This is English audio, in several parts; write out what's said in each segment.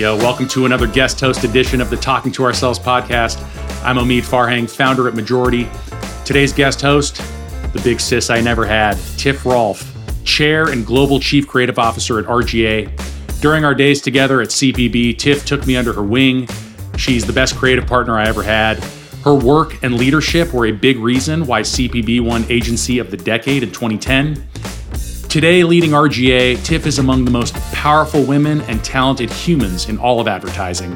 Yo, welcome to another guest host edition of the Talking to Ourselves podcast. I'm Omid Farhang, founder at Majority. Today's guest host, the big sis I never had, Tiff Rolfe, chair and global chief creative officer at RGA. During our days together at CPB, Tiff took me under her wing. She's the best creative partner I ever had. Her work and leadership were a big reason why CPB won Agency of the Decade in 2010. Today, leading RGA, Tiff is among the most powerful women and talented humans in all of advertising.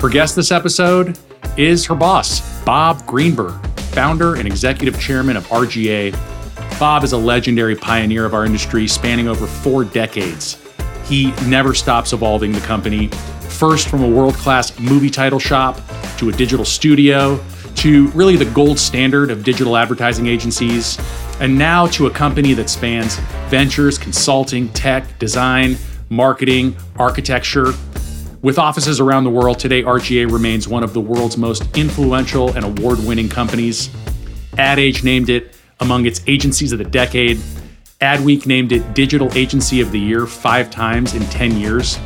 Her guest this episode is her boss, Bob Greenberg, founder and executive chairman of RGA. Bob is a legendary pioneer of our industry spanning over four decades. He never stops evolving the company, first from a world class movie title shop to a digital studio to really the gold standard of digital advertising agencies and now to a company that spans ventures, consulting, tech, design, marketing, architecture. With offices around the world, today RGA remains one of the world's most influential and award winning companies. Ad Age named it among its agencies of the decade. Adweek named it Digital Agency of the Year five times in 10 years.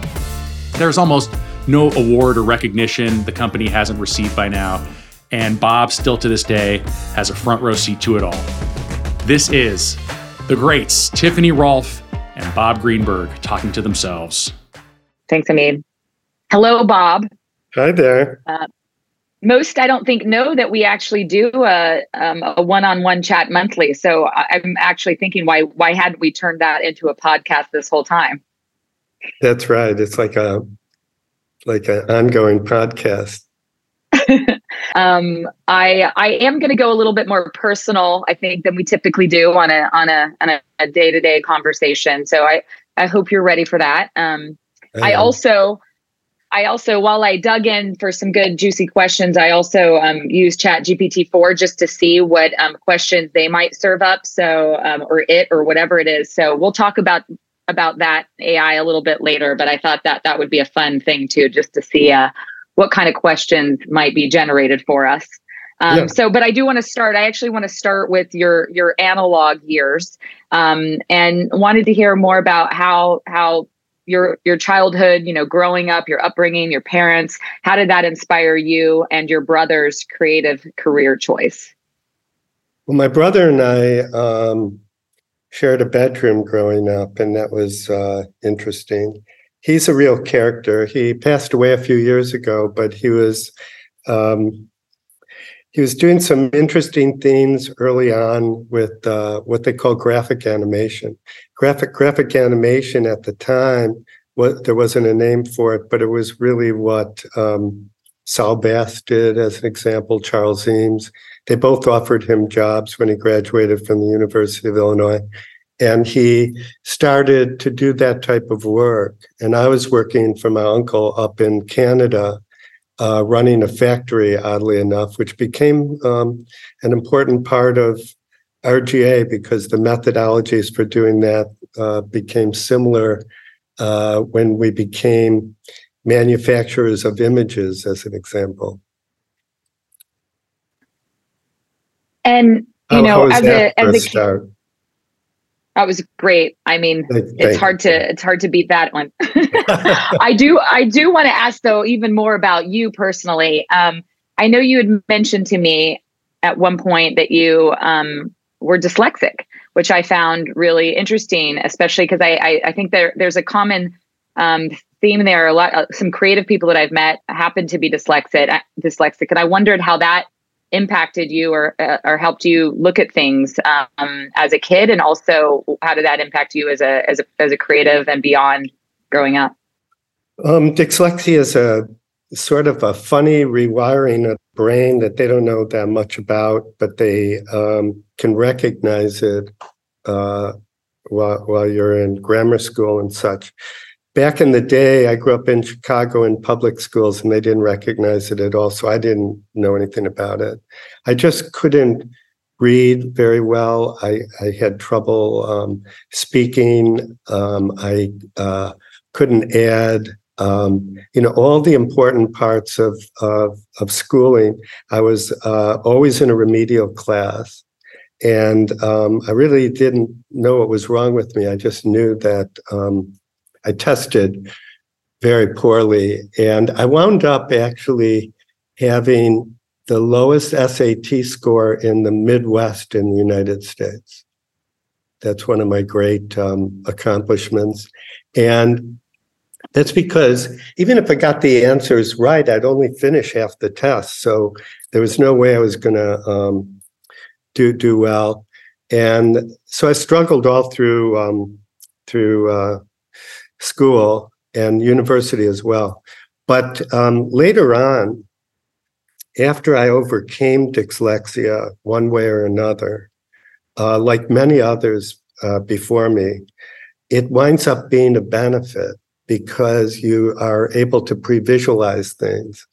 There's almost no award or recognition the company hasn't received by now, and Bob, still to this day, has a front row seat to it all. This is the greats, Tiffany Rolfe and Bob Greenberg, talking to themselves. Thanks, Omid. Hello, Bob. Hi there. Uh, most, I don't think, know that we actually do a, um, a one-on-one chat monthly. So I'm actually thinking, why why hadn't we turned that into a podcast this whole time? That's right. It's like a like an ongoing podcast. um, I I am going to go a little bit more personal, I think, than we typically do on a on a on a day to day conversation. So I I hope you're ready for that. Um, I, I also I also, while I dug in for some good juicy questions, I also um, used Chat GPT four just to see what um, questions they might serve up. So um, or it or whatever it is. So we'll talk about about that AI a little bit later. But I thought that that would be a fun thing too, just to see uh, what kind of questions might be generated for us. Um, yeah. So, but I do want to start. I actually want to start with your your analog years, um, and wanted to hear more about how how your your childhood, you know, growing up, your upbringing, your parents. How did that inspire you and your brother's creative career choice? Well, my brother and I um, shared a bedroom growing up, and that was uh, interesting he's a real character. He passed away a few years ago, but he was um, he was doing some interesting things early on with uh, what they call graphic animation. Graphic graphic animation at the time, what there wasn't a name for it, but it was really what um, Saul Bass did, as an example. Charles Eames. They both offered him jobs when he graduated from the University of Illinois and he started to do that type of work. And I was working for my uncle up in Canada, uh, running a factory, oddly enough, which became um, an important part of RGA because the methodologies for doing that uh, became similar uh, when we became manufacturers of images, as an example. And you know, as a as a start? That was great. I mean, Thank it's hard you. to it's hard to beat that one. I do I do want to ask though even more about you personally. Um, I know you had mentioned to me at one point that you um, were dyslexic, which I found really interesting, especially because I, I, I think there there's a common um, theme there. A lot uh, some creative people that I've met happen to be dyslexic, dyslexic, and I wondered how that impacted you or uh, or helped you look at things um, as a kid, and also how did that impact you as a as a as a creative and beyond growing up? Um, dyslexia is a sort of a funny rewiring of the brain that they don't know that much about, but they um, can recognize it uh, while while you're in grammar school and such back in the day, I grew up in Chicago in public schools and they didn't recognize it at all. So I didn't know anything about it. I just couldn't read very well. I, I had trouble um, speaking. Um, I uh, couldn't add. Um, you know all the important parts of of, of schooling. I was uh, always in a remedial class, and um, I really didn't know what was wrong with me. I just knew that um, I tested very poorly. And I wound up actually having the lowest SAT score in the Midwest in the United States. That's one of my great um, accomplishments. And that's because even if I got the answers right, I'd only finish half the test. So there was no way I was going to um, do do well. And so I struggled all through um, through uh, school and university as well. But um, later on, after I overcame dyslexia one way or another, uh, like many others uh, before me, it winds up being a benefit because you are able to pre visualize things.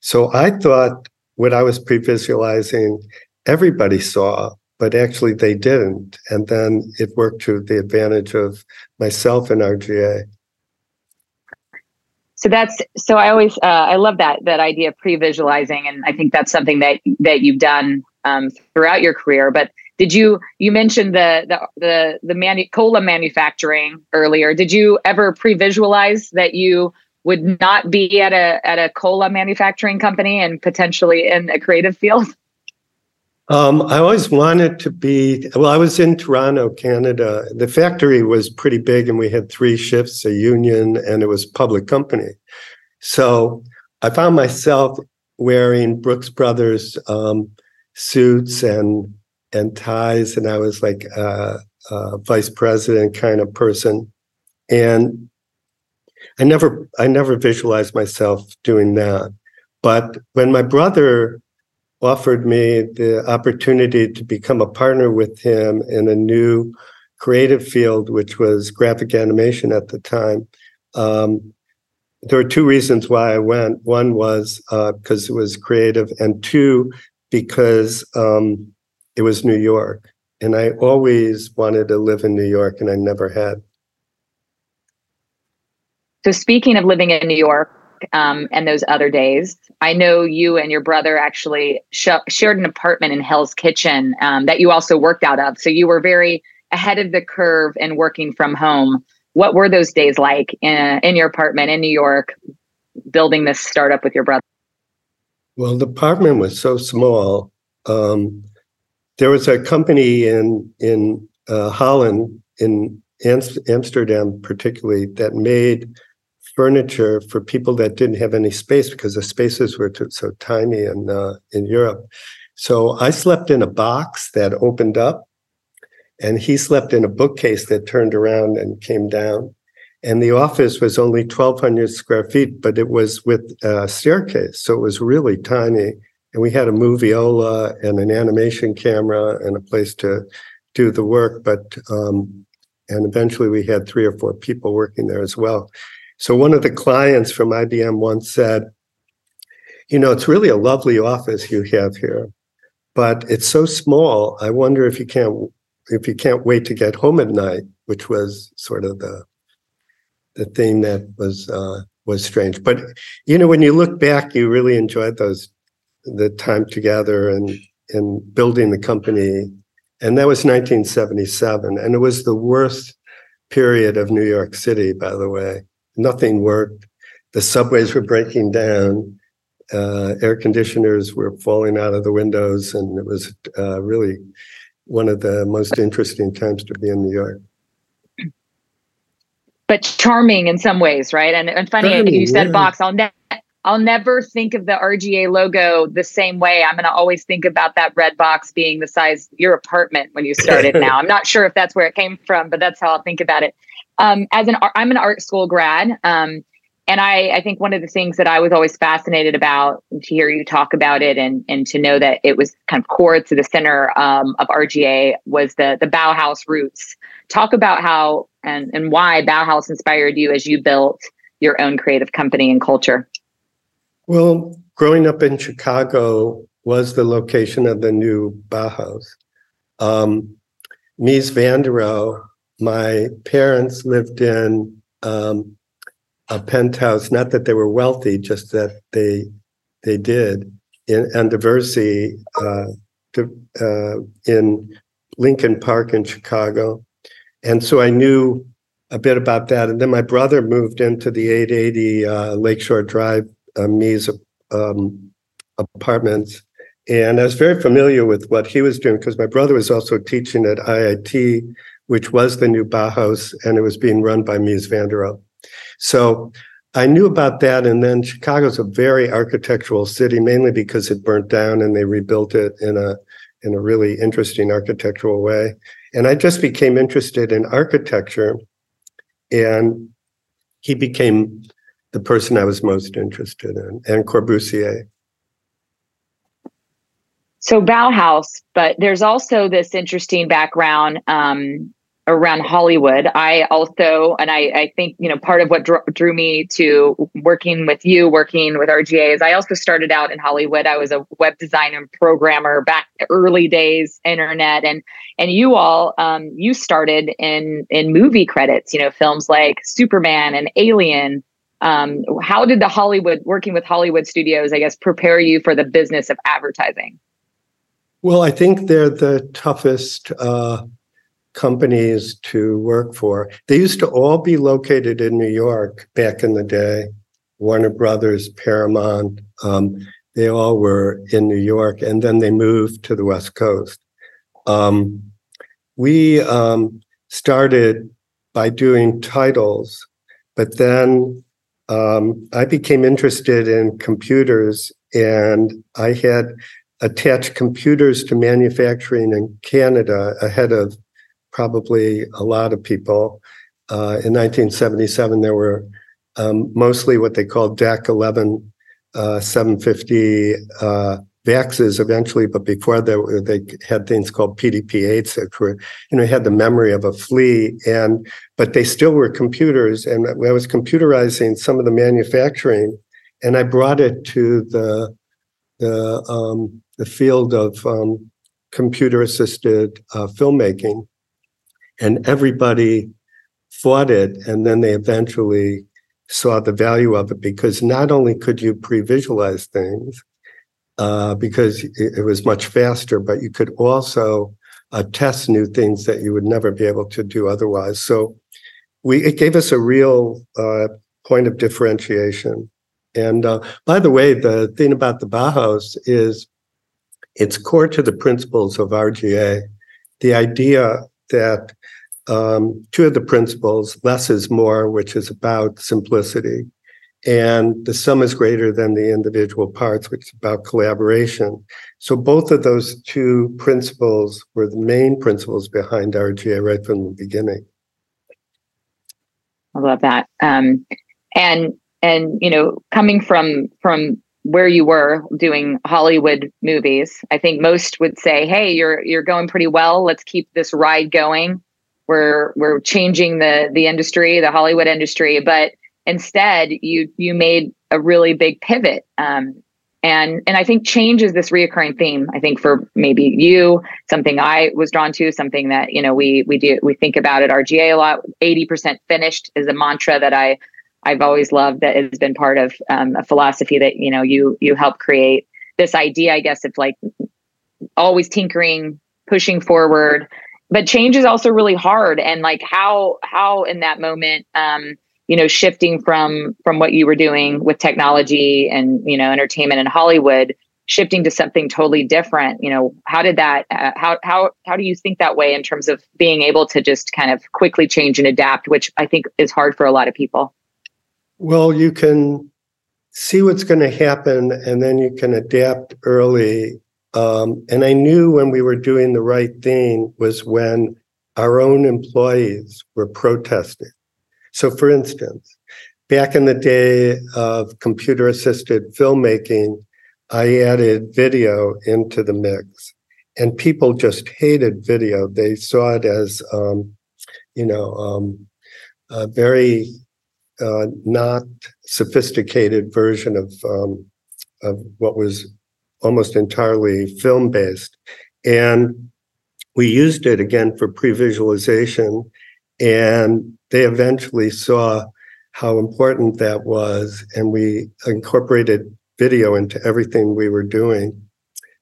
So I thought what I was pre visualizing, everybody saw, but actually they didn't. And then it worked to the advantage of myself and RGA so that's so i always uh, i love that that idea of pre-visualizing and i think that's something that that you've done um, throughout your career. But did you you mentioned the the the, the manu- cola manufacturing earlier. Did you ever pre-visualize that you would not be at a at a cola manufacturing company and potentially in a creative field um, I always wanted to be. Well, I was in Toronto, Canada. The factory was pretty big, and we had three shifts, a union, and it was public company. So I found myself wearing Brooks Brothers um, suits and and ties, and I was like a, a vice president kind of person. And I never, I never visualized myself doing that. But when my brother offered me the opportunity to become a partner with him in a new creative field, which was graphic animation at the time. Um, there were two reasons why I went. One was because uh, it was creative, and two, because um, it was New York. And I always wanted to live in New York, and I never had. So, speaking of living in New York, um, and those other days. I know you and your brother actually sh- shared an apartment in Hell's Kitchen um, that you also worked out of. So you were very ahead of the curve in working from home. What were those days like in, in your apartment in New York, building this startup with your brother? Well, the apartment was so small. Um, there was a company in in uh, Holland, in Amsterdam, particularly, that made furniture for people that didn't have any space because the spaces were too, so tiny in uh, in Europe. So I slept in a box that opened up, and he slept in a bookcase that turned around and came down. And the office was only 1,200 square feet, but it was with a staircase, so it was really tiny. And we had a moviola and an animation camera and a place to do the work. But um, and eventually we had three or four people working there as well. So one of the clients from IBM once said, you know, it's really a lovely office you have here, but it's so small. I wonder if you can't if you can't wait to get home at night, which was sort of the the thing that was uh, was strange. But you know, when you look back, you really enjoyed those the time together and and building the company. And that was 1977, and it was the worst period of New York City, by the way nothing worked. The subways were breaking down. Uh, air conditioners were falling out of the windows, and it was uh, really one of the most interesting times to be in New York. But charming in some ways, right? And, and funny, charming, you said yeah. box. I'll I'll never think of the RGA logo the same way. I'm going to always think about that red box being the size your apartment when you started. now, I'm not sure if that's where it came from, but that's how I'll think about it um, as an I'm an art school grad, um, and I I think one of the things that I was always fascinated about to hear you talk about it and and to know that it was kind of core to the center um, of RGA was the the Bauhaus roots. Talk about how and and why Bauhaus inspired you as you built your own creative company and culture. Well, growing up in Chicago was the location of the new Bauhaus. Um, Mies van der Rohe my parents lived in um, a penthouse. Not that they were wealthy, just that they they did in Anniversary uh, uh, in Lincoln Park in Chicago, and so I knew a bit about that. And then my brother moved into the 880 uh, Lakeshore Drive uh, Mies um, apartments. And I was very familiar with what he was doing because my brother was also teaching at IIT, which was the new Bauhaus, and it was being run by Mies van der Rohe. So I knew about that. And then Chicago's a very architectural city, mainly because it burnt down and they rebuilt it in a in a really interesting architectural way. And I just became interested in architecture and he became the person I was most interested in, and Corbusier. So Bauhaus, but there's also this interesting background um, around Hollywood. I also, and I, I think, you know, part of what drew, drew me to working with you, working with RGA is I also started out in Hollywood. I was a web designer and programmer back early days, internet, and and you all, um, you started in in movie credits, you know, films like Superman and Alien. Um, how did the Hollywood working with Hollywood studios, I guess, prepare you for the business of advertising? Well, I think they're the toughest. Uh companies to work for. They used to all be located in New York back in the day. Warner Brothers, Paramount, um, they all were in New York, and then they moved to the West Coast. Um, we um, started by doing titles, but then um, I became interested in computers, and I had attached computers to manufacturing in Canada ahead of probably a lot of people. Uh, in 1977, there were um, mostly what they called DEC 11 uh, 750 uh, VAXs eventually, but before that, they had things called PDP-8s that were, you know, had the memory of a flea, and but they still were computers. And I was computerizing some of the manufacturing, and I brought it to the the um, the field of um, computer assisted uh, filmmaking and everybody fought it and then they eventually saw the value of it because not only could you pre-visualize things uh, because it, it, was much faster but you could also uh, test new things that you would never be able to do otherwise. So we it gave us a real uh, point of differentiation. And uh, by the way the thing about the bauhaus is it's core to the principles of rga the idea that um, two of the principles less is more, which is about simplicity, and the sum is greater than the individual parts, which is about collaboration. So both of those two principles were the main principles behind RGA right from the beginning. I love that. Um, and and you know, coming from from where you were doing Hollywood movies, I think most would say, "Hey, you're you're going pretty well. Let's keep this ride going." we're we're changing the the industry, the Hollywood industry, but instead you you made a really big pivot. Um, and and I think change is this reoccurring theme. I think for maybe you, something I was drawn to, something that you know we we do we think about at RGA a lot. Eighty percent finished is a mantra that I I've always loved. That it has been part of um, a philosophy that you know you you help create this idea, I guess, of like always tinkering, pushing forward, but change is also really hard and like how how in that moment um you know shifting from from what you were doing with technology and you know entertainment in hollywood shifting to something totally different you know how did that uh, how how how do you think that way in terms of being able to just kind of quickly change and adapt which i think is hard for a lot of people well you can see what's going to happen and then you can adapt early um, and I knew when we were doing the right thing was when our own employees were protesting. So, for instance, back in the day of computer assisted filmmaking, I added video into the mix, and people just hated video. They saw it as, um, you know, um, very uh, not sophisticated version of um, of what was almost entirely film based. And we used it again for pre visualization. And they eventually saw how important that was. And we incorporated video into everything we were doing.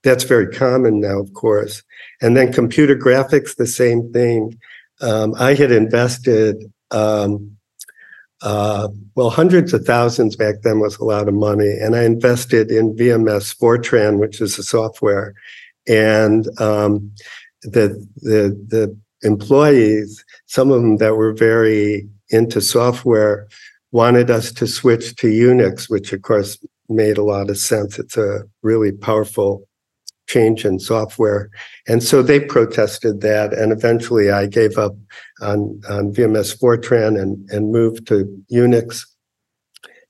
That's very common now, of course. And then computer graphics, the same thing. Um, I had invested um, uh, well, hundreds of thousands back then was a lot of money. And I invested in VMS Fortran, which is a software. And um, the, the, the employees, some of them that were very into software, wanted us to switch to Unix, which of course made a lot of sense. It's a really powerful change in software. And so they protested that. And eventually I gave up on, on VMS Fortran and, and moved to Unix.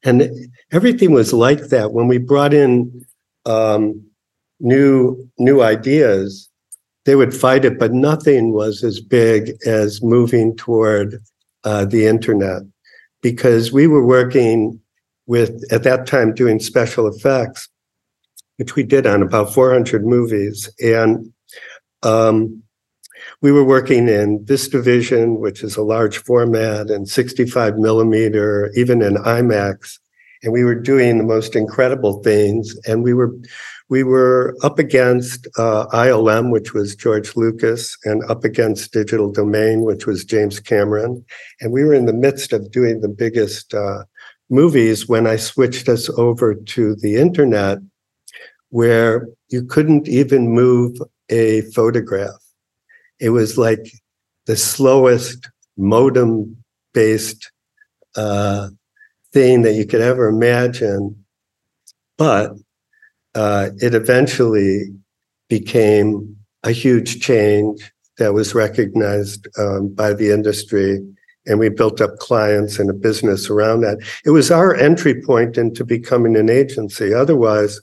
And everything was like that. When we brought in um, new, new ideas, they would fight it, but nothing was as big as moving toward uh, the internet because we were working with, at that time, doing special effects, which we did on about 400 movies. And um, we were working in VistaVision, which is a large format, and 65 millimeter, even in IMAX. And we were doing the most incredible things. And we were we were up against uh, ILM, which was George Lucas, and up against Digital Domain, which was James Cameron. And we were in the midst of doing the biggest uh, movies when I switched us over to the internet, where you couldn't even move a photograph. It was like the slowest modem based uh, thing that you could ever imagine. But uh, it eventually became a huge change that was recognized um, by the industry and we built up clients and a business around that. It was our entry point into becoming an agency. Otherwise,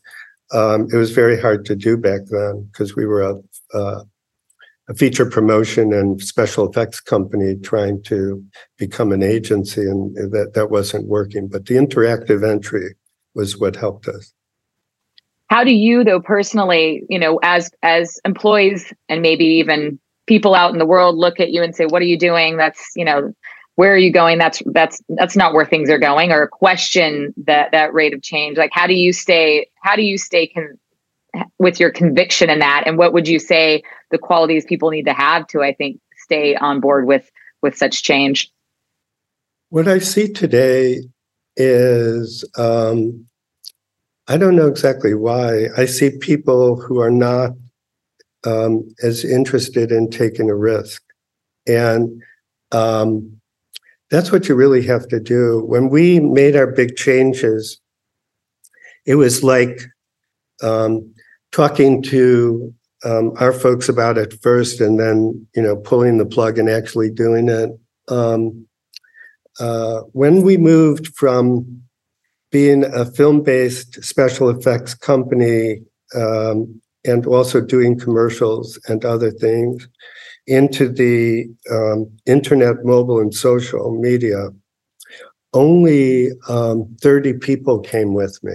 um, it was very hard to do back then because we were a, uh, a feature promotion and special effects company trying to become an agency, and that that wasn't working. But the interactive entry was what helped us. How do you, though, personally, you know, as as employees and maybe even people out in the world look at you and say, "What are you doing? That's you know." where are you going that's that's that's not where things are going or question that that rate of change like how do you stay how do you stay con- with your conviction in that and what would you say the qualities people need to have to i think stay on board with with such change. What i see today is um, i don't know exactly why. I see people who are not um, as interested in taking a risk. And um, that's what you really have to do. When we made our big changes, it was like um, talking to um, our folks about it first and then, you know, pulling the plug and actually doing it. Um, uh, when we moved from being a film based special effects company um, and also doing commercials and other things, into the um, internet, mobile, and social media, only um, 30 people came with me.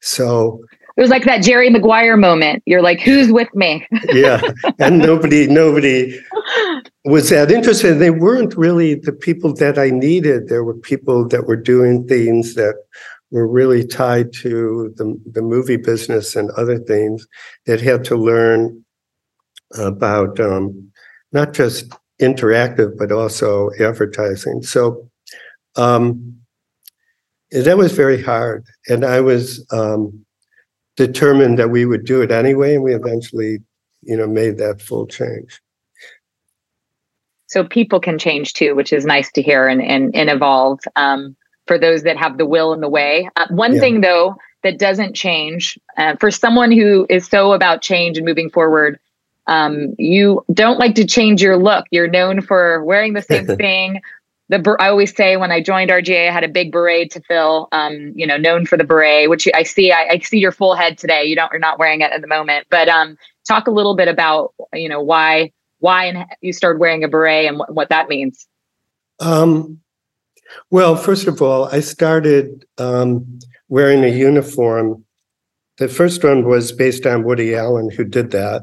So it was like that Jerry Maguire moment. You're like, who's with me? yeah. And nobody, nobody was that interested. They weren't really the people that I needed. There were people that were doing things that were really tied to the, the movie business and other things that had to learn about um, not just interactive but also advertising. So um, that was very hard, and I was um, determined that we would do it anyway, and we eventually, you know, made that full change. So people can change too, which is nice to hear and and, and evolve. Um, for those that have the will and the way. Uh, one yeah. thing though that doesn't change uh, for someone who is so about change and moving forward um, you don't like to change your look. You're known for wearing the same thing. The I always say when I joined RGA, I had a big beret to fill. Um, you know, known for the beret, which I see. I, I, see your full head today. You don't. You're not wearing it at the moment. But um, talk a little bit about you know why why and you started wearing a beret and what, what that means. Um, well, first of all, I started um, wearing a uniform. The first one was based on Woody Allen, who did that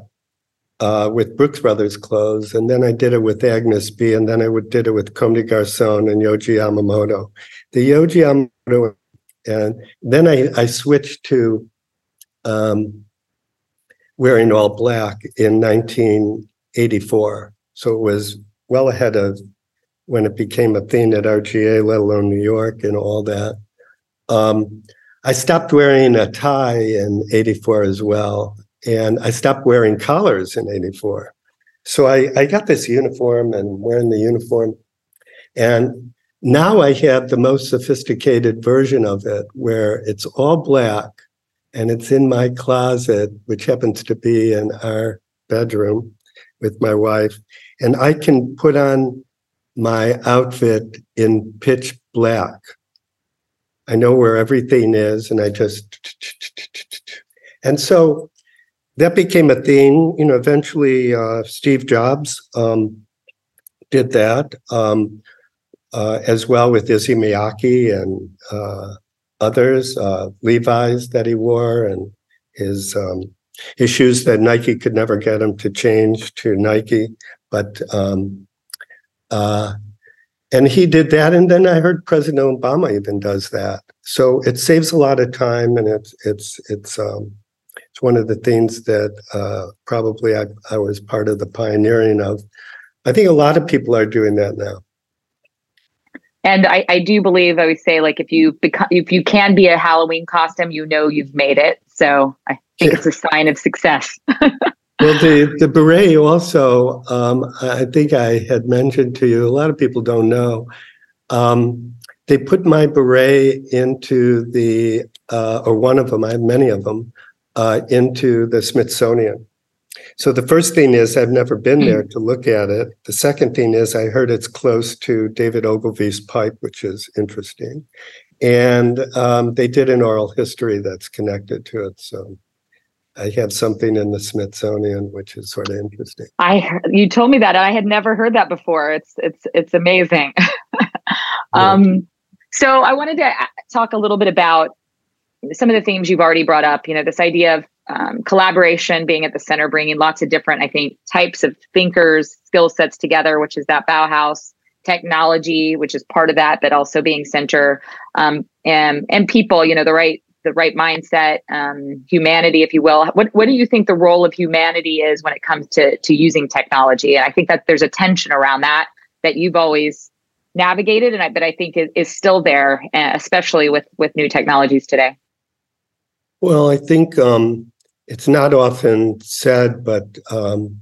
uh, with Brooks Brothers clothes, and then I did it with Agnes B, and then I would, did it with Comme des Garçons and Yohji Yamamoto. The Yohji Yamamoto, and then I, I switched to um, wearing all black in 1984. So it was well ahead of when it became a thing at RGA, let alone New York and all that. Um, I stopped wearing a tie in 84 as well. And I stopped wearing collars in 84. So I, I got this uniform and wearing the uniform. And now I have the most sophisticated version of it where it's all black and it's in my closet, which happens to be in our bedroom with my wife. And I can put on my outfit in pitch black. I know where everything is, and I just. And so that became a thing. You know, eventually uh, Steve Jobs um, did that um, uh, as well with Issey Miyake and uh, others, uh, Levi's that he wore, and his um, his shoes that Nike could never get him to change to Nike, but um, uh, and he did that, and then I heard President Obama even does that. So it saves a lot of time, and it's it's it's um, it's one of the things that uh, probably I, I was part of the pioneering of. I think a lot of people are doing that now. And I, I do believe I would say like if you become if you can be a Halloween costume, you know you've made it. So I think yeah. it's a sign of success. well, the the beret also, um, I think I had mentioned to you. A lot of people don't know. Um, they put my beret into the uh, or one of them. I have many of them uh, into the Smithsonian. So the first thing is I've never been hmm. there to look at it. The second thing is I heard it's close to David Ogilvy's pipe, which is interesting. And um, they did an oral history that's connected to it. So I have something in the Smithsonian, which is sort of interesting. I you told me that I had never heard that before. It's it's it's amazing. um, so I wanted to talk a little bit about some of the themes you've already brought up. You know, this idea of um, collaboration being at the center, bringing lots of different, I think, types of thinkers, skill sets together, which is that Bauhaus technology, which is part of that, but also being center um, and and people. You know, the right the right mindset, um, humanity, if you will. What what do you think the role of humanity is when it comes to to using technology? And I think that there's a tension around that that you've always navigated, and I but I think is, is still there, especially with with new technologies today. Well, I think um, it's not often said, but um,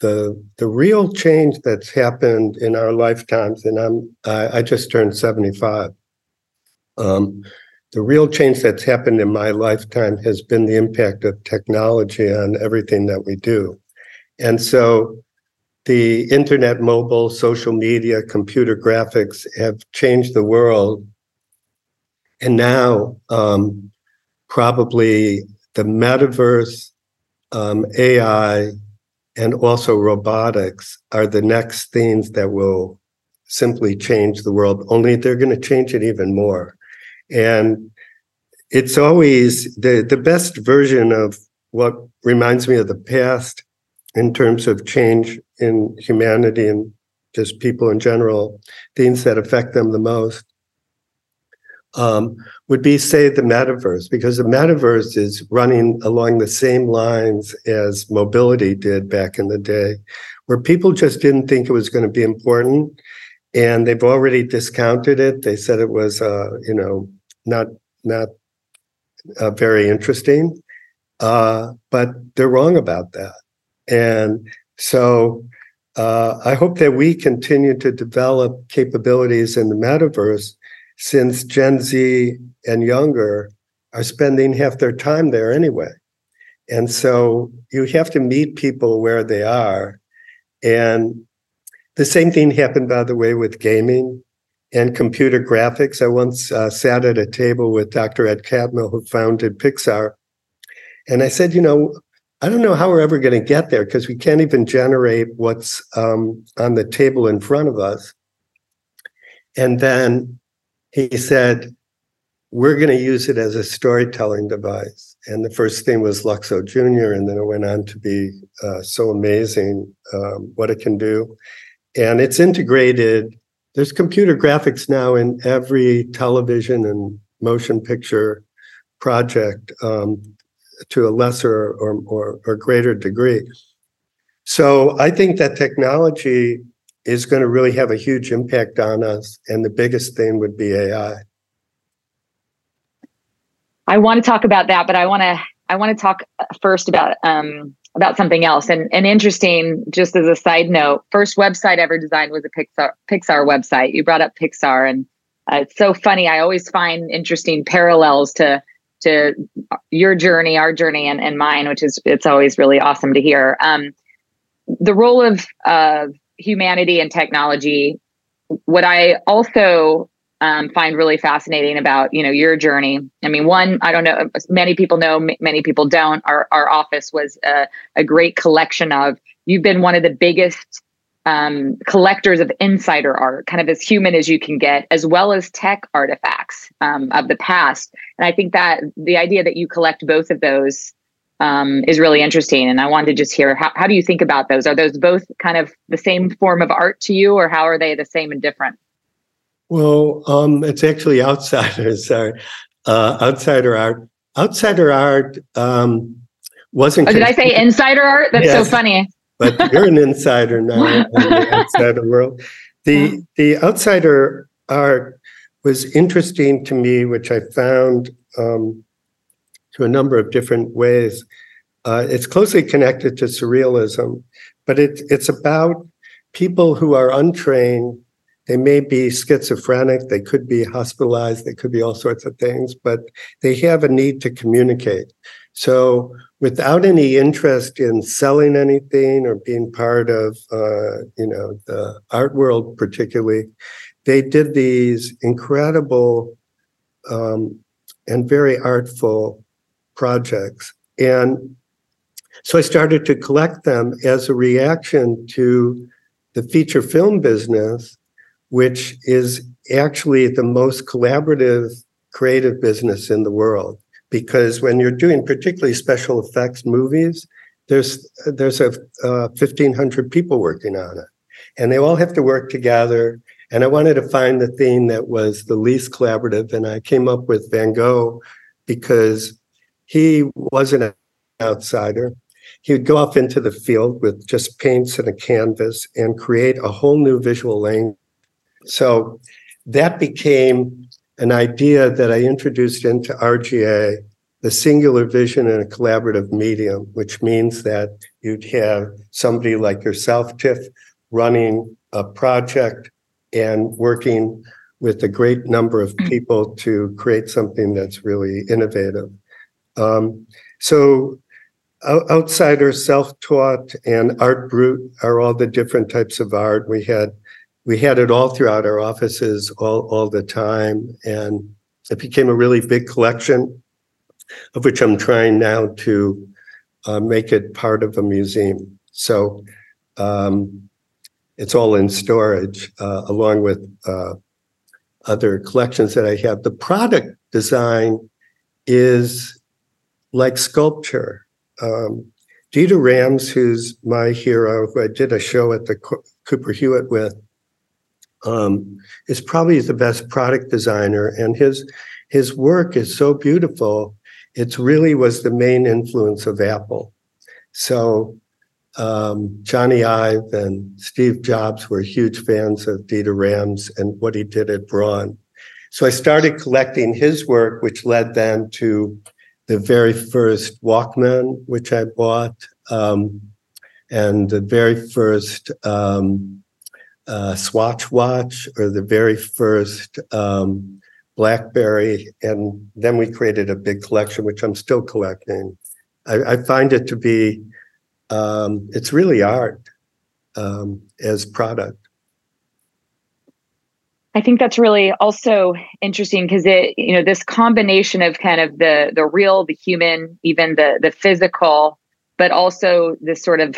the the real change that's happened in our lifetimes, and I'm I, I just turned seventy five. Um, the real change that's happened in my lifetime has been the impact of technology on everything that we do, and so the internet, mobile, social media, computer graphics have changed the world, and now um, probably the metaverse, um, AI, and also robotics are the next things that will simply change the world, only they're going to change it even more. And it's always the, the best version of what reminds me of the past in terms of change in humanity and just people in general, things that affect them the most um, would be, say, the metaverse, because the metaverse is running along the same lines as mobility did back in the day, where people just didn't think it was going to be important. And they've already discounted it. They said it was, uh, you know, not not uh, very interesting, uh, but they're wrong about that. And so uh, I hope that we continue to develop capabilities in the metaverse since Gen Z and younger are spending half their time there anyway. And so you have to meet people where they are. And the same thing happened, by the way, with gaming and computer graphics. I once uh, sat at a table with Dr. Ed Catmull, who founded Pixar. And I said, you know, I don't know how we're ever going to get there because we can't even generate what's um, on the table in front of us. And then he said, we're going to use it as a storytelling device. And the first thing was Luxo Junior, and then it went on to be uh, so amazing um, what it can do. And it's integrated. There's computer graphics now in every television and motion picture project um, to a lesser or, or, or greater degree. So I think that technology is going to really have a huge impact on us. And the biggest thing would be AI. I want to talk about that, but I want to I want to talk first about um, about something else. And and interesting, just as a side note, first website ever designed was a Pixar Pixar website. You brought up Pixar, and uh, it's so funny. I always find interesting parallels to to your journey, our journey, and, and mine, which is it's always really awesome to hear. Um, the role of uh, humanity and technology. What I also um, find really fascinating about you know your journey. I mean, one, I don't know, many people know, many people don't. Our our office was a, a great collection of. You've been one of the biggest um, collectors of insider art, kind of as human as you can get, as well as tech artifacts um, of the past. And I think that the idea that you collect both of those um, is really interesting. And I wanted to just hear how, how do you think about those? Are those both kind of the same form of art to you, or how are they the same and different? Well, um, it's actually outsiders. Sorry, uh, outsider art. Outsider art um, wasn't. Oh, did I say insider art? That's yes. so funny but you're an insider now in the outsider world. The the outsider art was interesting to me, which I found um, to a number of different ways. Uh, it's closely connected to surrealism, but it, it's about people who are untrained. They may be schizophrenic, they could be hospitalized, they could be all sorts of things, but they have a need to communicate. So without any interest in selling anything or being part of, uh, you know, the art world particularly, they did these incredible um, and very artful projects. And so I started to collect them as a reaction to the feature film business, which is actually the most collaborative creative business in the world. Because when you're doing particularly special effects movies, there's there's a uh, 1500 people working on it. And they all have to work together. And i wanted to find the thing that was the least collaborative. And i came up with van gogh because he was an outsider he would go off into the field with just paints and a canvas and create a whole new visual language so that became an idea that I introduced into RGA, the singular vision in a collaborative medium, which means that you'd have somebody like yourself, Tiff, running a project and working with a great number of people to create something that's really innovative. Um, so outsider, self-taught, and art brut are all the different types of art. We had we had it all throughout our offices all, all the time. And it became a really big collection, of which I'm trying now to uh, make it part of a museum. So um, it's all in storage, uh, along with uh, other collections that I have. The product design is like sculpture. Um, Rams, who's my hero, who I did a show at the Cooper Hewitt with, um, is probably the best product designer, and his his work is so beautiful. It really was the main influence of Apple. So um, Jony Ive and Steve Jobs were huge fans of Dieter Rams and what he did at Braun. So I started collecting his work, which led then to the very first Walkman, which I bought, um, and the very first um, uh, Swatch watch or the very first um, BlackBerry, and then we created a big collection, which I'm still collecting. I, I find it to be, um, it's really art um, as product. I think that's really also interesting because it, you know, this combination of kind of the the real, the human, even the the physical, but also this sort of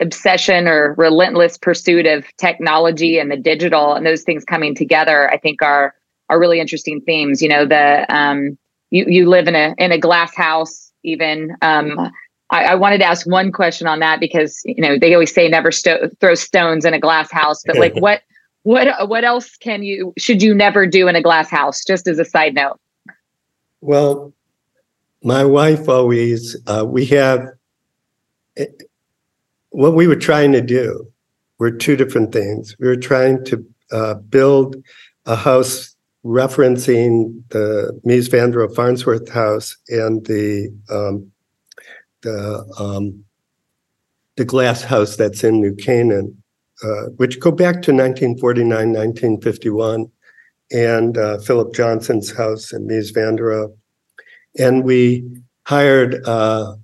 obsession or relentless pursuit of technology and the digital and those things coming together, I think are are really interesting themes. You know, the um, you you live in a in a glass house. Even um, I, I wanted to ask one question on that because you know they always say never sto- throw stones in a glass house, but like what what what else can you should you never do in a glass house? Just as a side note. Well, my wife always uh, we have what we were trying to do were two different things. We were trying to uh, build a house referencing the Mies van der Farnsworth house and the um, the um, the glass house that's in New Canaan, uh, which go back to 1949, 1951, and uh, Philip Johnson's house in Mies van der Rohe. And we hired uh,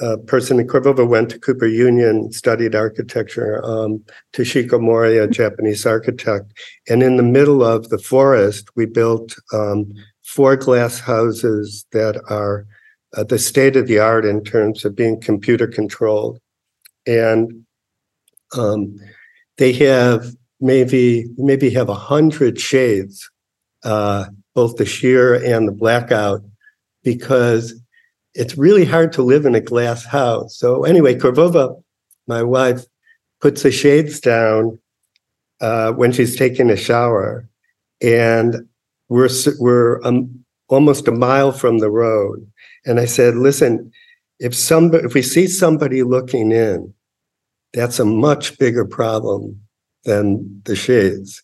a person in Cordoba, went to Cooper Union, studied architecture, um, Toshiko Mori, a Japanese architect. And in the middle of the forest, we built um, four glass houses that are uh, the state of the art in terms of being computer controlled. And um, they have maybe maybe have a hundred shades, uh, both the sheer and the blackout, because it's really hard to live in a glass house. So anyway, Korvova, my wife, puts the shades down uh, when she's taking a shower, and we're we're um, almost a mile from the road. And I said, "Listen, if somebody, if we see somebody looking in, that's a much bigger problem than the shades."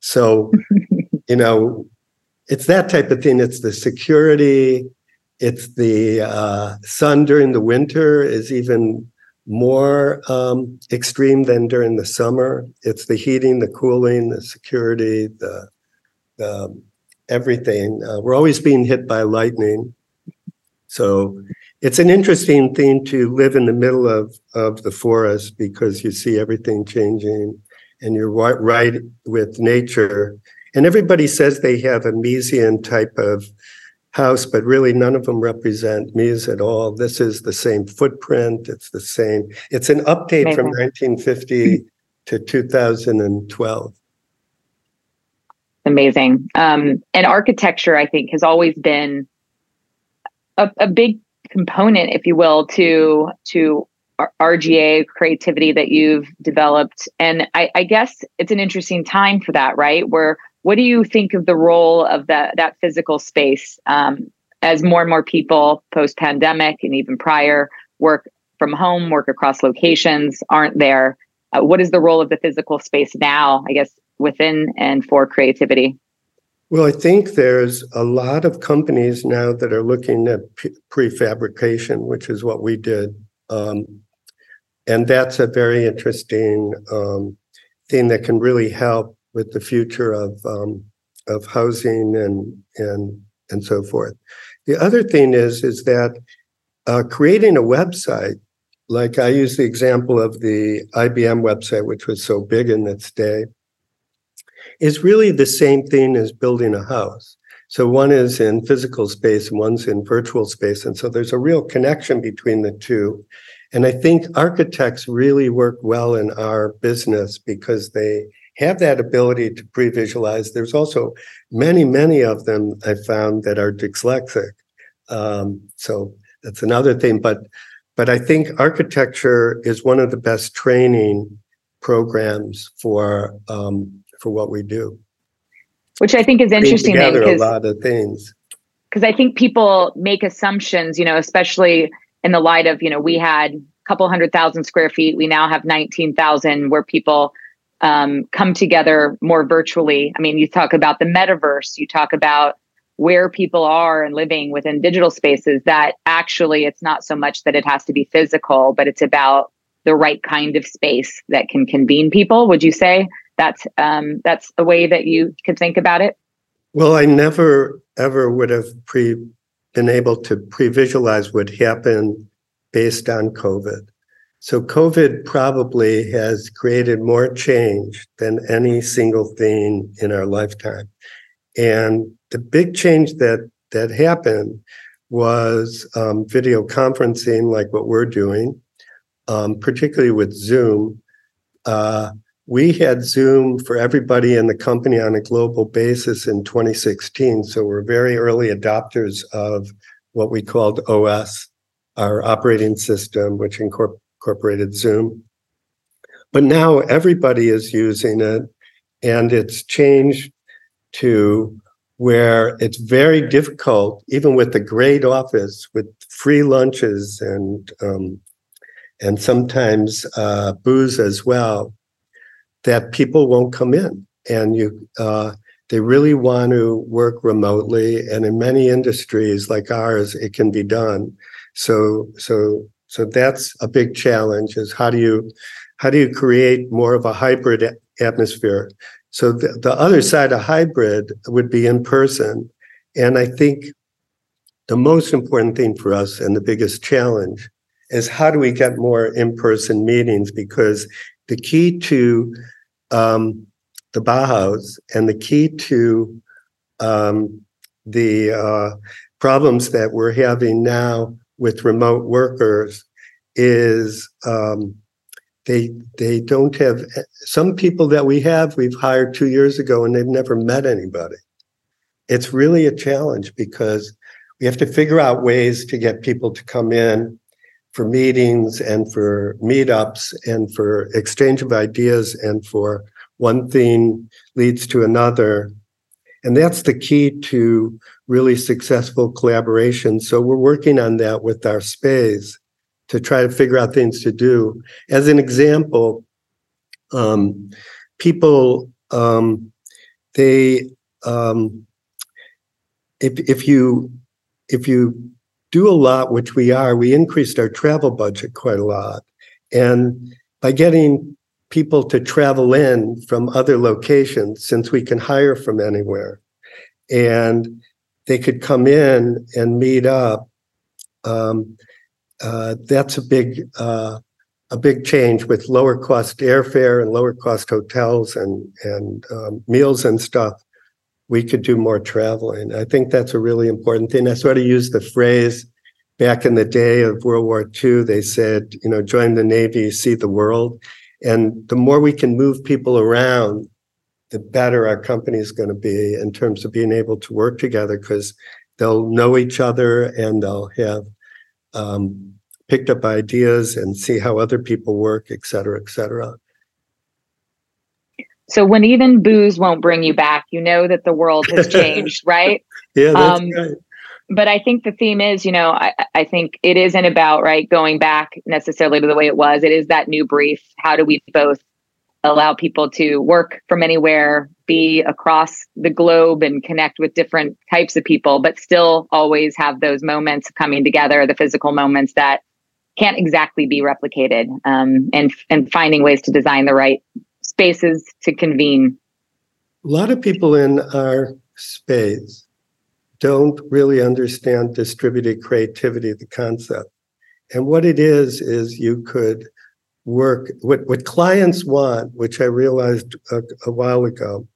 So, you know, it's that type of thing. It's the security it's the uh, sun during the winter is even more um, extreme than during the summer. It's the heating, the cooling, the security, the, the everything. Uh, we're always being hit by lightning. So it's an interesting thing to live in the middle of, of the forest because you see everything changing and you're right, right with nature. And everybody says they have a Miesian type of house, but really none of them represent Mies at all. This is the same footprint. It's the same. It's an update Amazing. from 1950 to 2012. Amazing. Um, and architecture, I think, has always been a, a big component, if you will, to to RGA creativity that you've developed. And I, I guess it's an interesting time for that, right? Where what do you think of the role of that that physical space um, as more and more people post pandemic and even prior work from home, work across locations, aren't there? Uh, what is the role of the physical space now? I guess within and for creativity. Well, I think there's a lot of companies now that are looking at prefabrication, which is what we did. Um, and that's a very interesting um, thing that can really help with the future of um, of housing and and and so forth. The other thing is is that uh, creating a website, like I use the example of the IBM website, which was so big in its day, is really the same thing as building a house. So one is in physical space and one's in virtual space. And so there's a real connection between the two. And I think architects really work well in our business because they have that ability to pre-visualize. There's also many, many of them I found that are dyslexic. Um, so that's another thing. But but I think architecture is one of the best training programs for um, for what we do. Which I think is interesting. Together a lot of things. Because I think people make assumptions, you know, especially in the light of, you know, we had a couple hundred thousand square feet. We now have 19,000 where people um, come together more virtually. I mean, you talk about the metaverse, you talk about where people are and living within digital spaces, that actually it's not so much that it has to be physical, but it's about the right kind of space that can convene people. Would you say that's um, that's the way that you could think about it? Well, I never ever would have pre been able to pre-visualize what happened based on COVID. So COVID probably has created more change than any single thing in our lifetime. And the big change that that happened was um, video conferencing, like what we're doing, um, particularly with Zoom. Uh, we had Zoom for everybody in the company on a global basis in 2016. So we're very early adopters of what we called OS, our operating system, which incorporated Zoom. But now everybody is using it, and it's changed to where it's very difficult, even with the great office with free lunches and um, and sometimes uh, booze as well, that people won't come in. And you uh, they really want to work remotely. And in many industries like ours it can be done. So so so that's a big challenge is how do you how do you create more of a hybrid atmosphere? So the, the other side of hybrid would be in person. And i think the most important thing for us and the biggest challenge is how do we get more in-person meetings? Because the key to um, the Bauhaus and the key to um, the uh, problems that we're having now with remote workers is um, they they don't have some people that we have we've hired two years ago and they've never met anybody. It's really a challenge because we have to figure out ways to get people to come in for meetings and for meetups and for exchange of ideas and for one thing leads to another. And that's the key to really successful collaboration. So we're working on that with our space to try to figure out things to do. As an example, um, people um, they um, if if you if you do a lot, which we are, we increased our travel budget quite a lot. And by getting people to travel in from other locations, since we can hire from anywhere, and they could come in and meet up, um, uh, that's a big uh, a big change with lower cost airfare and lower cost hotels and and um, meals and stuff we could do more traveling. I think that's a really important thing. I sort of use the phrase back in the day of World War II, they said, you know, join the Navy, see the world. And the more we can move people around, the better our company is going to be in terms of being able to work together because they'll know each other and they'll have um, picked up ideas and see how other people work, et cetera, et cetera. So when even booze won't bring you back, you know that the world has changed, right? Yeah, that's um, right. But I think the theme is, you know, I, I think it isn't about right going back necessarily to the way it was. It is that new brief. How do we both allow people to work from anywhere, be across the globe, and connect with different types of people, but still always have those moments coming together, the physical moments that can't exactly be replicated, um, and and finding ways to design the right spaces to convene? A lot of people in our space don't really understand distributed creativity, the concept. And what it is, is you could work, what, what clients want, which I realized a, a while ago,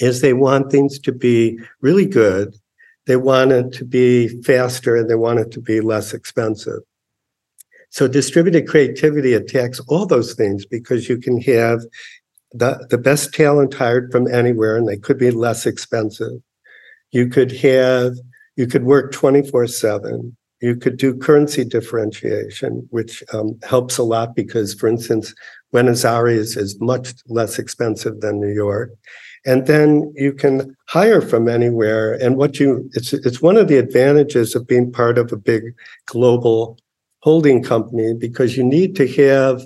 is they want things to be really good. They want it to be faster and they want it to be less expensive. So distributed creativity attacks all those things because you can have the, the best talent hired from anywhere and they could be less expensive. You could have, you could work 24 seven. You could do currency differentiation, which um, helps a lot because, for instance, Buenos Aires is much less expensive than New York. And then you can hire from anywhere. And what you, it's, it's one of the advantages of being part of a big global holding company because you need to have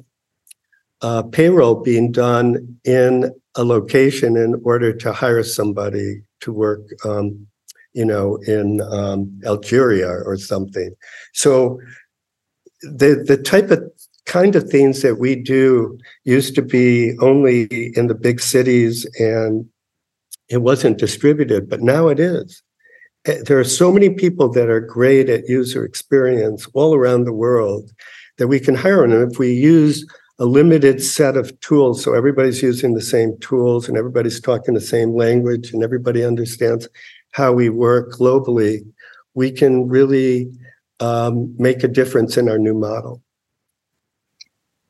uh, payroll being done in a location in order to hire somebody to work, um, you know, in um, Algeria or something. So the the type of kind of things that we do used to be only in the big cities and it wasn't distributed, but now it is. Eh, there are so many people that are great at user experience all around the world that we can hire. And if we use a limited set of tools, so everybody's using the same tools and everybody's talking the same language and everybody understands how we work globally, we can really um, make a difference in our new model.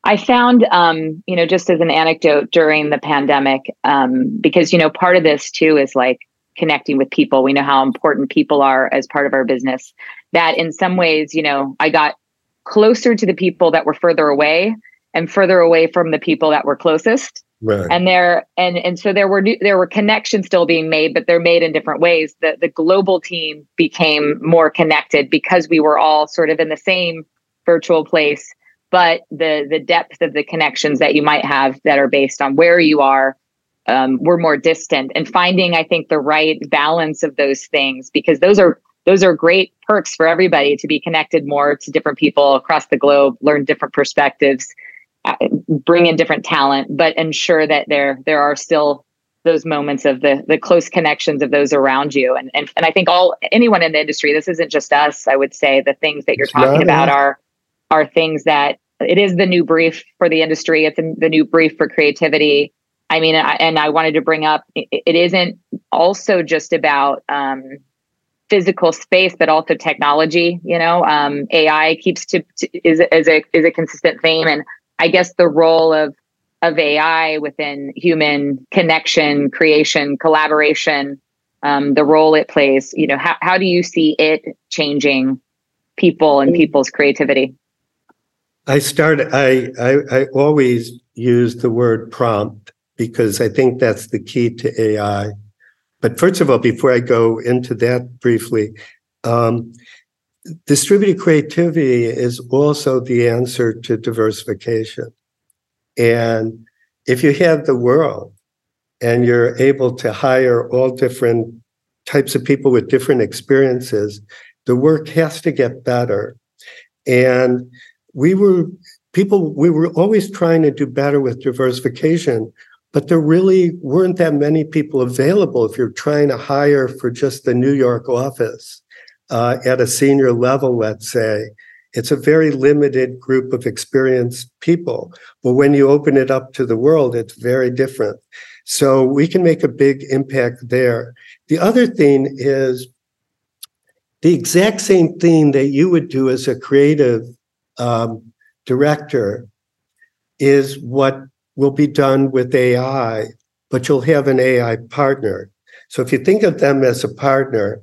I found, um, you know, just as an anecdote during the pandemic, um, because, you know, part of this too is like connecting with people. We know how important people are as part of our business. That in some ways, you know, I got closer to the people that were further away and further away from the people that were closest. Right. And there and and so there were new, there were connections still being made, but they're made in different ways. The the global team became more connected because we were all sort of in the same virtual place, but the the depth of the connections that you might have that are based on where you are um, we're more distant and finding i think the right balance of those things because those are those are great perks for everybody to be connected more to different people across the globe learn different perspectives uh, bring in different talent but ensure that there there are still those moments of the the close connections of those around you. And and, and i think all anyone in the industry this isn't just us i would say the things that you're talking about are are things that it is the new brief for the industry. It's the new brief for creativity i mean and i wanted to bring up it isn't also just about um, physical space but also technology you know? Um, ai keeps to, to is, is a is a consistent theme. And i guess the role of of ai within human connection creation collaboration um, the role it plays you know how, how do you see it changing people and people's creativity? I started, I, I, I always use the word prompt because I think that's the key to AI. But first of all, before I go into that briefly, um, distributed creativity is also the answer to diversification. And if you have the world and you're able to hire all different types of people with different experiences, the work has to get better. And we were people, we were always trying to do better with diversification, but there really weren't that many people available if you're trying to hire for just the New York office uh, at a senior level, let's say. It's a very limited group of experienced people. But when you open it up to the world, it's very different. So we can make a big impact there. The other thing is the exact same thing that you would do as a creative um, director is what will be done with AI, but you'll have an AI partner. So if you think of them as a partner,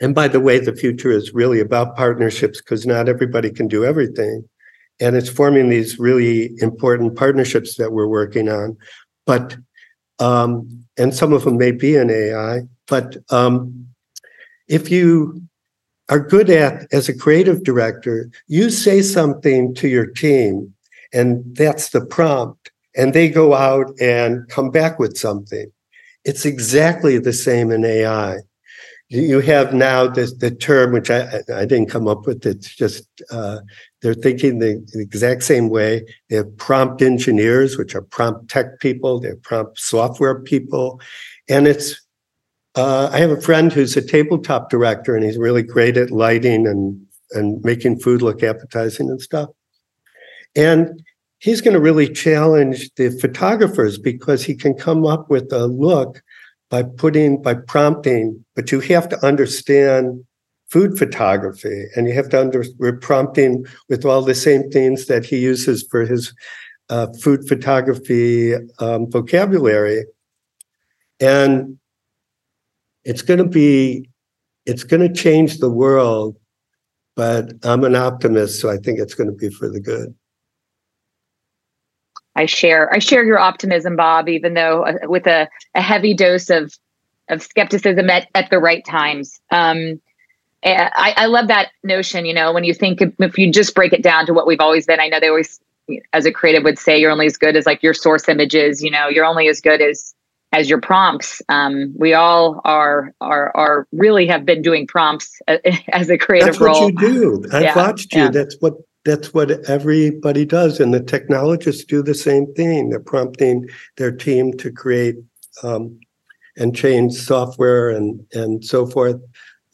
and by the way, the future is really about partnerships because not everybody can do everything. And it's forming these really important partnerships that we're working on. But, um, and some of them may be in AI, but um, if you are good at as a creative director, you say something to your team, and that's the prompt, and they go out and come back with something. It's exactly the same in AI. You have now the term, which I, I didn't come up with. It's just uh, they're thinking the, the exact same way. They have prompt engineers, which are prompt tech people. they're prompt software people, and it's uh, I have a friend who's a tabletop director, and he's really great at lighting and and making food look appetizing and stuff. And he's going to really challenge the photographers because he can come up with a look by putting by prompting, but you have to understand food photography and you have to under we're prompting with all the same things that he uses for his uh, food photography um, vocabulary. And it's going to be it's going to change the world but i'm an optimist so i think it's going to be for the good i share i share your optimism bob even though uh, with a, a heavy dose of of skepticism at, at the right times um, I, I love that notion you know when you think if, if you just break it down to what we've always been i know they always as a creative would say you're only as good as like your source images you know you're only as good as as your prompts. Um, we all are are are really have been doing prompts as a creative that's what role. you do. I've yeah, watched you. Yeah. That's what that's what everybody does, and the technologists do the same thing. They're prompting their team to create um, and change software and and so forth.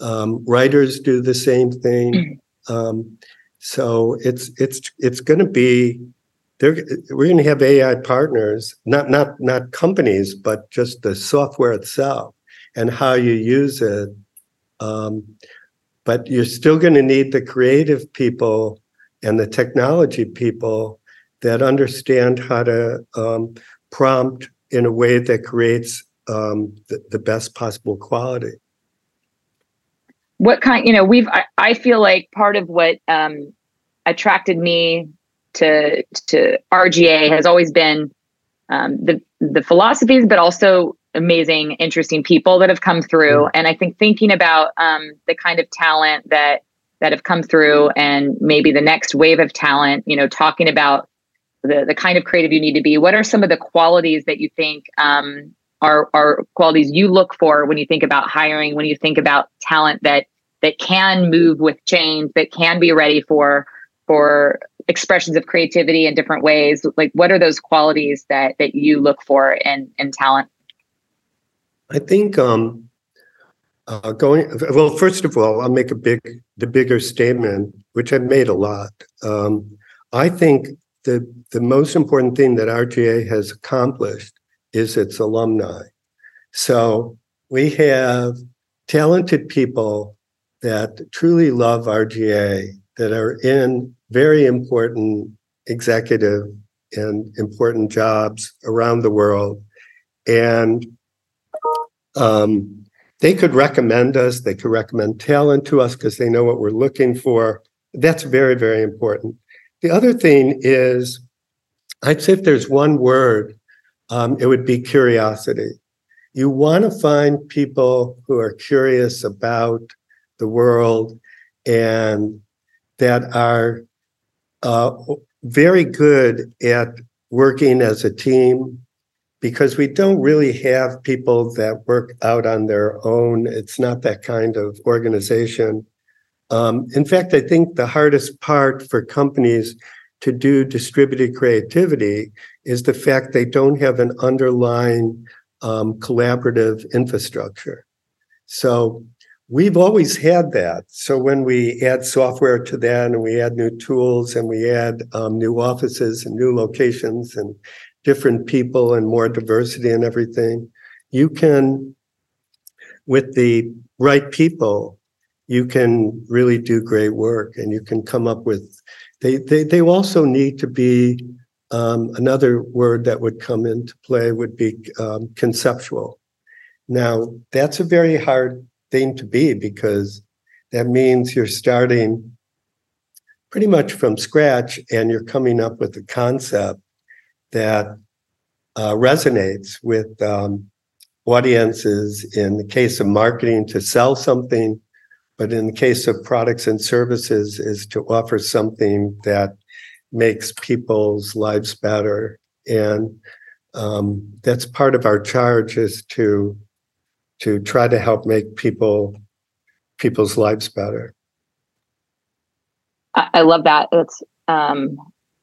Um, writers do the same thing. Mm-hmm. Um, so it's it's it's going to be they're, we're going to have AI partners, not not not companies, but just the software itself and how you use it. Um, but you're still going to need the creative people and the technology people that understand how to um, prompt in a way that creates um, the, the, best possible quality. What kind, you know, we've, I, I feel like part of what um, attracted me to to RGA has always been um, the the philosophies, but also amazing, interesting people that have come through. Mm. And I think thinking about um, the kind of talent that that have come through and maybe the next wave of talent, you know, talking about the, the kind of creative you need to be, what are some of the qualities that you think um, are, are qualities you look for when you think about hiring, when you think about talent that that can move with change, that can be ready for for expressions of creativity in different ways? Like what are those qualities that that you look for in in talent? I think um uh, going well. First of all, I'll make a big, the bigger statement, which I've made a lot. Um, I think the the most important thing that RGA has accomplished is its alumni. So we have talented people that truly love RGA that are in very important executive and important jobs around the world, and um, they could recommend us, they could recommend talent to us because they know what we're looking for. That's very, very important. The other thing is, I'd say if there's one word, um, it would be curiosity. You want to find people who are curious about the world and that are uh, very good at working as a team, because we don't really have people that work out on their own. It's not that kind of organization. Um, in fact, I think the hardest part for companies to do distributed creativity is the fact they don't have an underlying um, collaborative infrastructure. So we've always had that. So when we add software to that and we add new tools and we add um, new offices and new locations and different people and more diversity and everything, you can, with the right people, you can really do great work and you can come up with, they, they, they also need to be, um, another word that would come into play would be um, conceptual. Now, that's a very hard thing to be because that means you're starting pretty much from scratch and you're coming up with a concept that uh, resonates with um, audiences in the case of marketing to sell something, but in the case of products and services is to offer something that makes people's lives better. And um, that's part of our charge is to to try to help make people people's lives better. I, love that. It's um,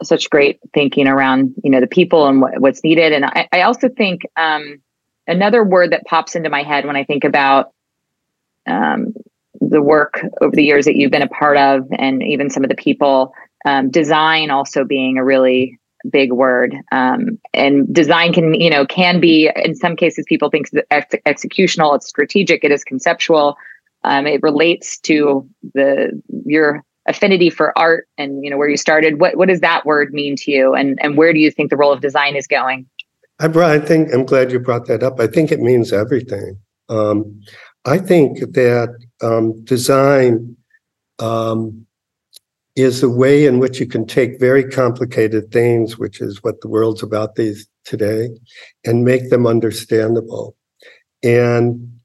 such great thinking around you know the people and what, what's needed. And I, I also think um, another word that pops into my head when i think about um, the work over the years that you've been a part of and even some of the people um, design also being a really big word. Um, and design can you know can be in some cases people think ex- executional it's strategic it is conceptual. Um, it relates to the your affinity for art and you know where you started what what does that word mean to you? And and where do you think the role of design is going? I brought i think i'm glad you brought that up. I think it means everything. Um, i think that um, design um, is a way in which you can take very complicated things which is what the world's about these today and make them understandable. And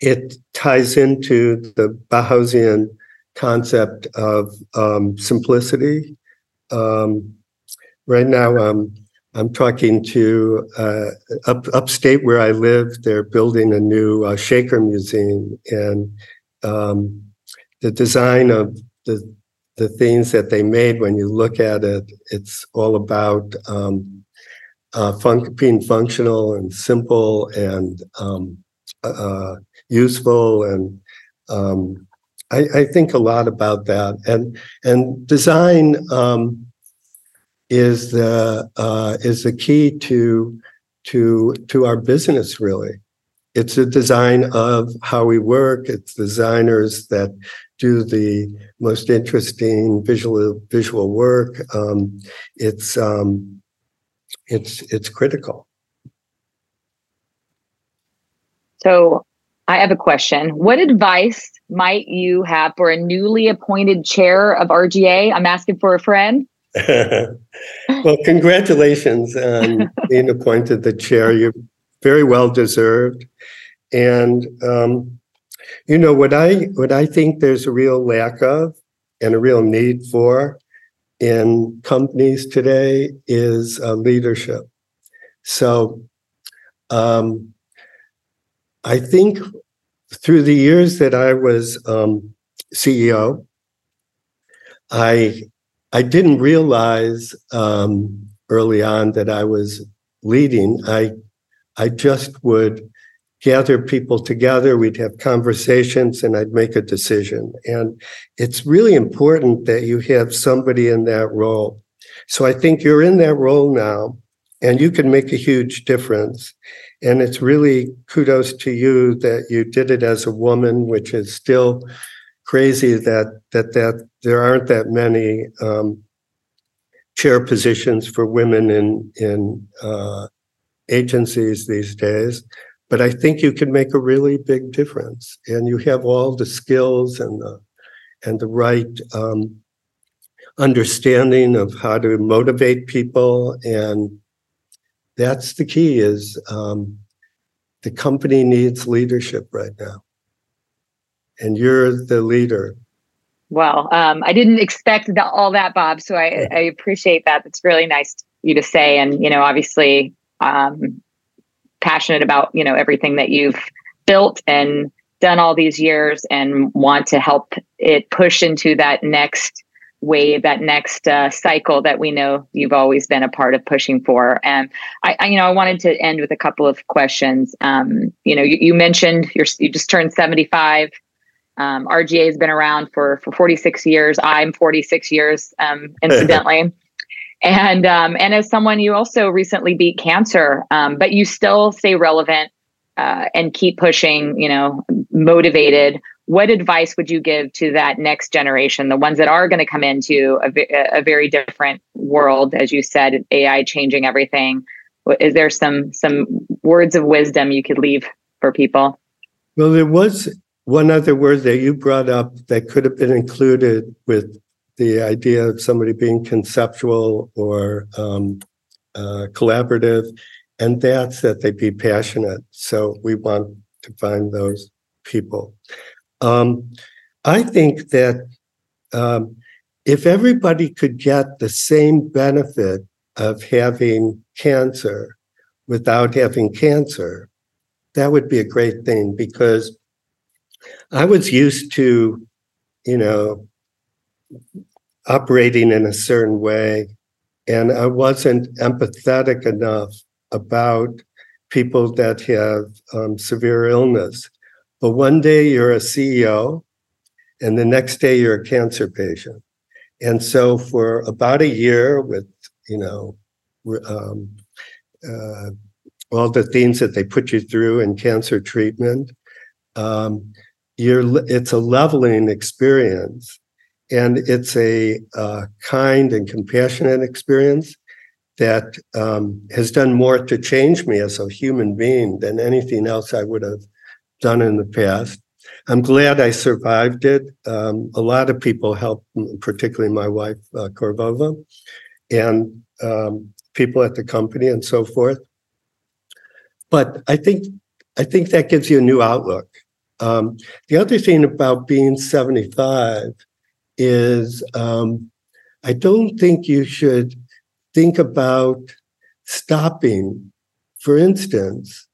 it ties into the bauhausian concept of um, simplicity. Um, right now, um, I'm talking to uh, up, upstate where I live. They're building a new uh, Shaker Museum, and um, the design of the the things that they made. When you look at it, it's all about um, uh, fun- being functional and simple and um, uh, useful and I, I, think a lot about that, and and design um, is the uh, is the key to to to our business. Really, it's a design of how we work. It's designers that do the most interesting visual visual work. Um, it's um, it's it's critical. So I have a question. What advice might you have for a newly appointed chair of RGA? I'm asking for a friend. well, congratulations on being appointed the chair. You're very well deserved. And um, You know what I what I think there's a real lack of and a real need for in companies today is uh, leadership. So um, I think through the years that I was um, CEO, I I didn't realize um, early on that I was leading. I I just would gather people together, we'd have conversations, and I'd make a decision. And it's really important that you have somebody in that role. So I think you're in that role now, and you can make a huge difference. And it's really kudos to you that you did it as a woman, which is still crazy that that that there aren't that many um, chair positions for women in in uh, agencies these days. But I think you can make a really big difference, and you have all the skills and the and the right um, understanding of how to motivate people, and that's the key. Is um, the company needs leadership right now, and you're the leader. Well, um, I didn't expect all that, Bob. So I, I appreciate that. it's really nice you to say. And you know, obviously, um, passionate about you know everything that you've built and done all these years and want to help it push into that next wave that next uh, cycle that we know you've always been a part of pushing for and I, I you know i wanted to end with a couple of questions um, you know you, you mentioned you you just turned 75 um, rga has been around for for 46 years i'm 46 years um, incidentally and um, and as someone you also recently beat cancer, um, but you still stay relevant uh, and keep pushing. You know, motivated. What advice would you give to that next generation, the ones that are going to come into a, a very different world, as you said, AI changing everything? Is there some some words of wisdom you could leave for people? Well, there was one other word that you brought up that could have been included with the idea of somebody being conceptual or um, uh, collaborative, and that's that they be passionate. So we want to find those people. Um, I think that um, if everybody could get the same benefit of having cancer without having cancer, that would be a great thing because I was used to, you know, operating in a certain way. And I wasn't empathetic enough about people that have um, severe illness. But one day you're a CEO, and the next day you're a cancer patient. And so for about a year, with you know, um, uh, all the things that they put you through in cancer treatment, um, you're it's a leveling experience and it's a uh, kind and compassionate experience that um, has done more to change me as a human being than anything else I would have done in the past. I'm glad I survived it. Um, a lot of people helped, particularly my wife, uh, Korvova, and um, people at the company and so forth. But I think I think that gives you a new outlook. Um, the other thing about being 75 is um, I don't think you should think about stopping. For instance,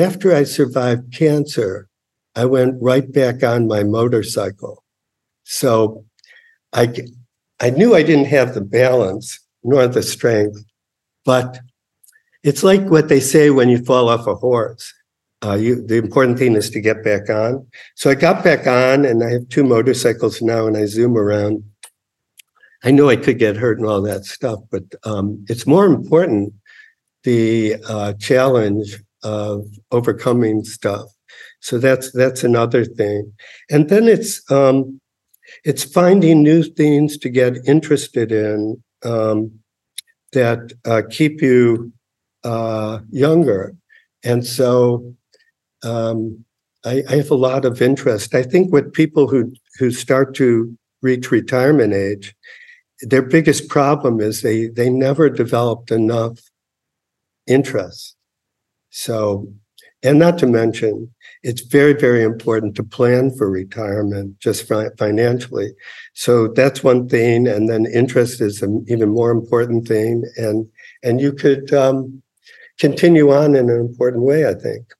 after I survived cancer, I went right back on my motorcycle. So I, I knew I didn't have the balance nor the strength, but it's like what they say when you fall off a horse. Uh, you, the important thing is to get back on. So I got back on, and I have two motorcycles now, and I zoom around. I know I could get hurt and all that stuff, but um, it's more important the uh, challenge of overcoming stuff. So that's that's another thing, and then it's um, it's finding new things to get interested in um, that uh, keep you uh, younger, and so um, I, I, have a lot of interest. I think with people who who start to reach retirement age, their biggest problem is they they never developed enough interest. So And not to mention, it's very, very important to plan for retirement just financially. So that's one thing. And then interest is an even more important thing. And, and you could um, continue on in an important way, I think.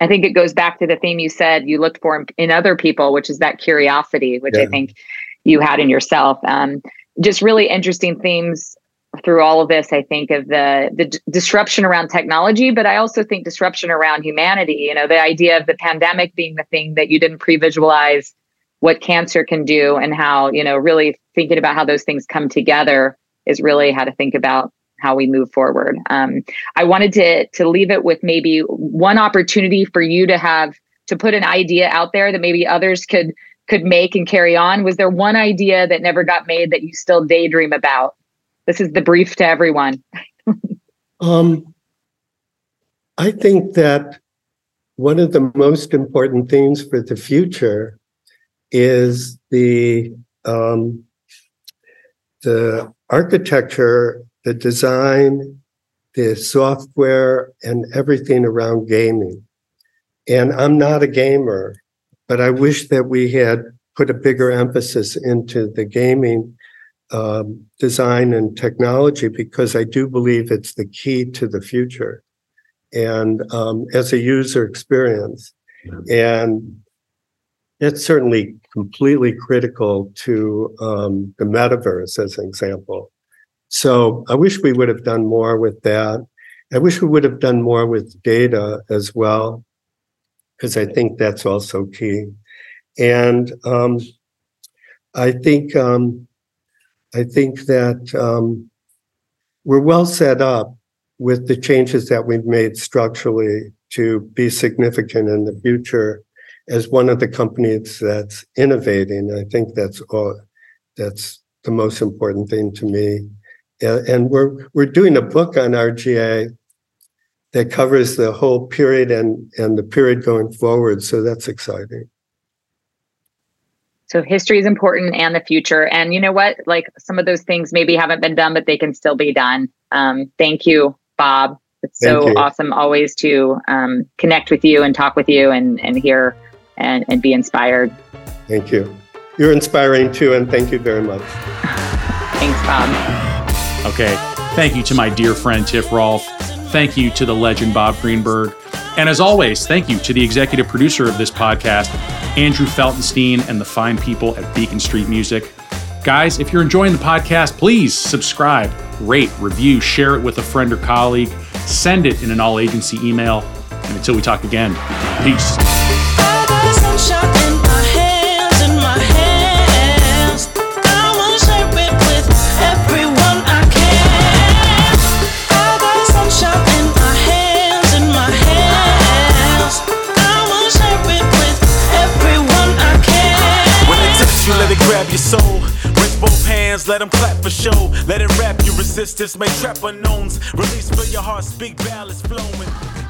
I think it goes back to the theme you said you looked for in other people, which is that curiosity, which yeah. I think you had in yourself. Um, just really interesting themes through all of this. I think of the the d- disruption around technology, but I also think disruption around humanity. You know, the idea of the pandemic being the thing that you didn't pre-visualize what cancer can do, and how you know really thinking about how those things come together is really how to think about how we move forward. Um, I wanted to to leave it with maybe one opportunity for you to have to put an idea out there that maybe others could could make and carry on? Was there one idea that never got made that you still daydream about? This is the brief to everyone. um, I think that one of the most important things for the future is the um, the architecture, the design, the software, and everything around gaming. And I'm not a gamer, but I wish that we had put a bigger emphasis into the gaming um, design and technology because I do believe it's the key to the future and um, as a user experience. And it's certainly completely critical to um, the metaverse as an example. So I wish we would have done more with that. I wish we would have done more with data as well because I think that's also key. And um, I think um, I think that um, we're well set up with the changes that we've made structurally to be significant in the future as one of the companies that's innovating. I think that's all, that's the most important thing to me. And we're we're doing a book on RGA that covers the whole period and, and the period going forward. So that's exciting. So history is important and the future. And you know what? Like some of those things maybe haven't been done, but they can still be done. Um, thank you, Bob. It's so awesome always to um, connect with you and talk with you and, and hear and, and be inspired. Thank you. You're inspiring too, and thank you very much. Thanks, Bob. Okay. Thank you to my dear friend Tiff Rolfe. Thank you to the legend Bob Greenberg. And as always, thank you to the executive producer of this podcast, Andrew Feltenstein, and the fine people at Beacon Street Music. Guys, if you're enjoying the podcast, please subscribe, rate, review, share it with a friend or colleague, send it in an all agency email. And until we talk again, peace. Hands, let them clap for show. Let it rap, your resistance may trap unknowns. Release for your heart, speak ballads flowing.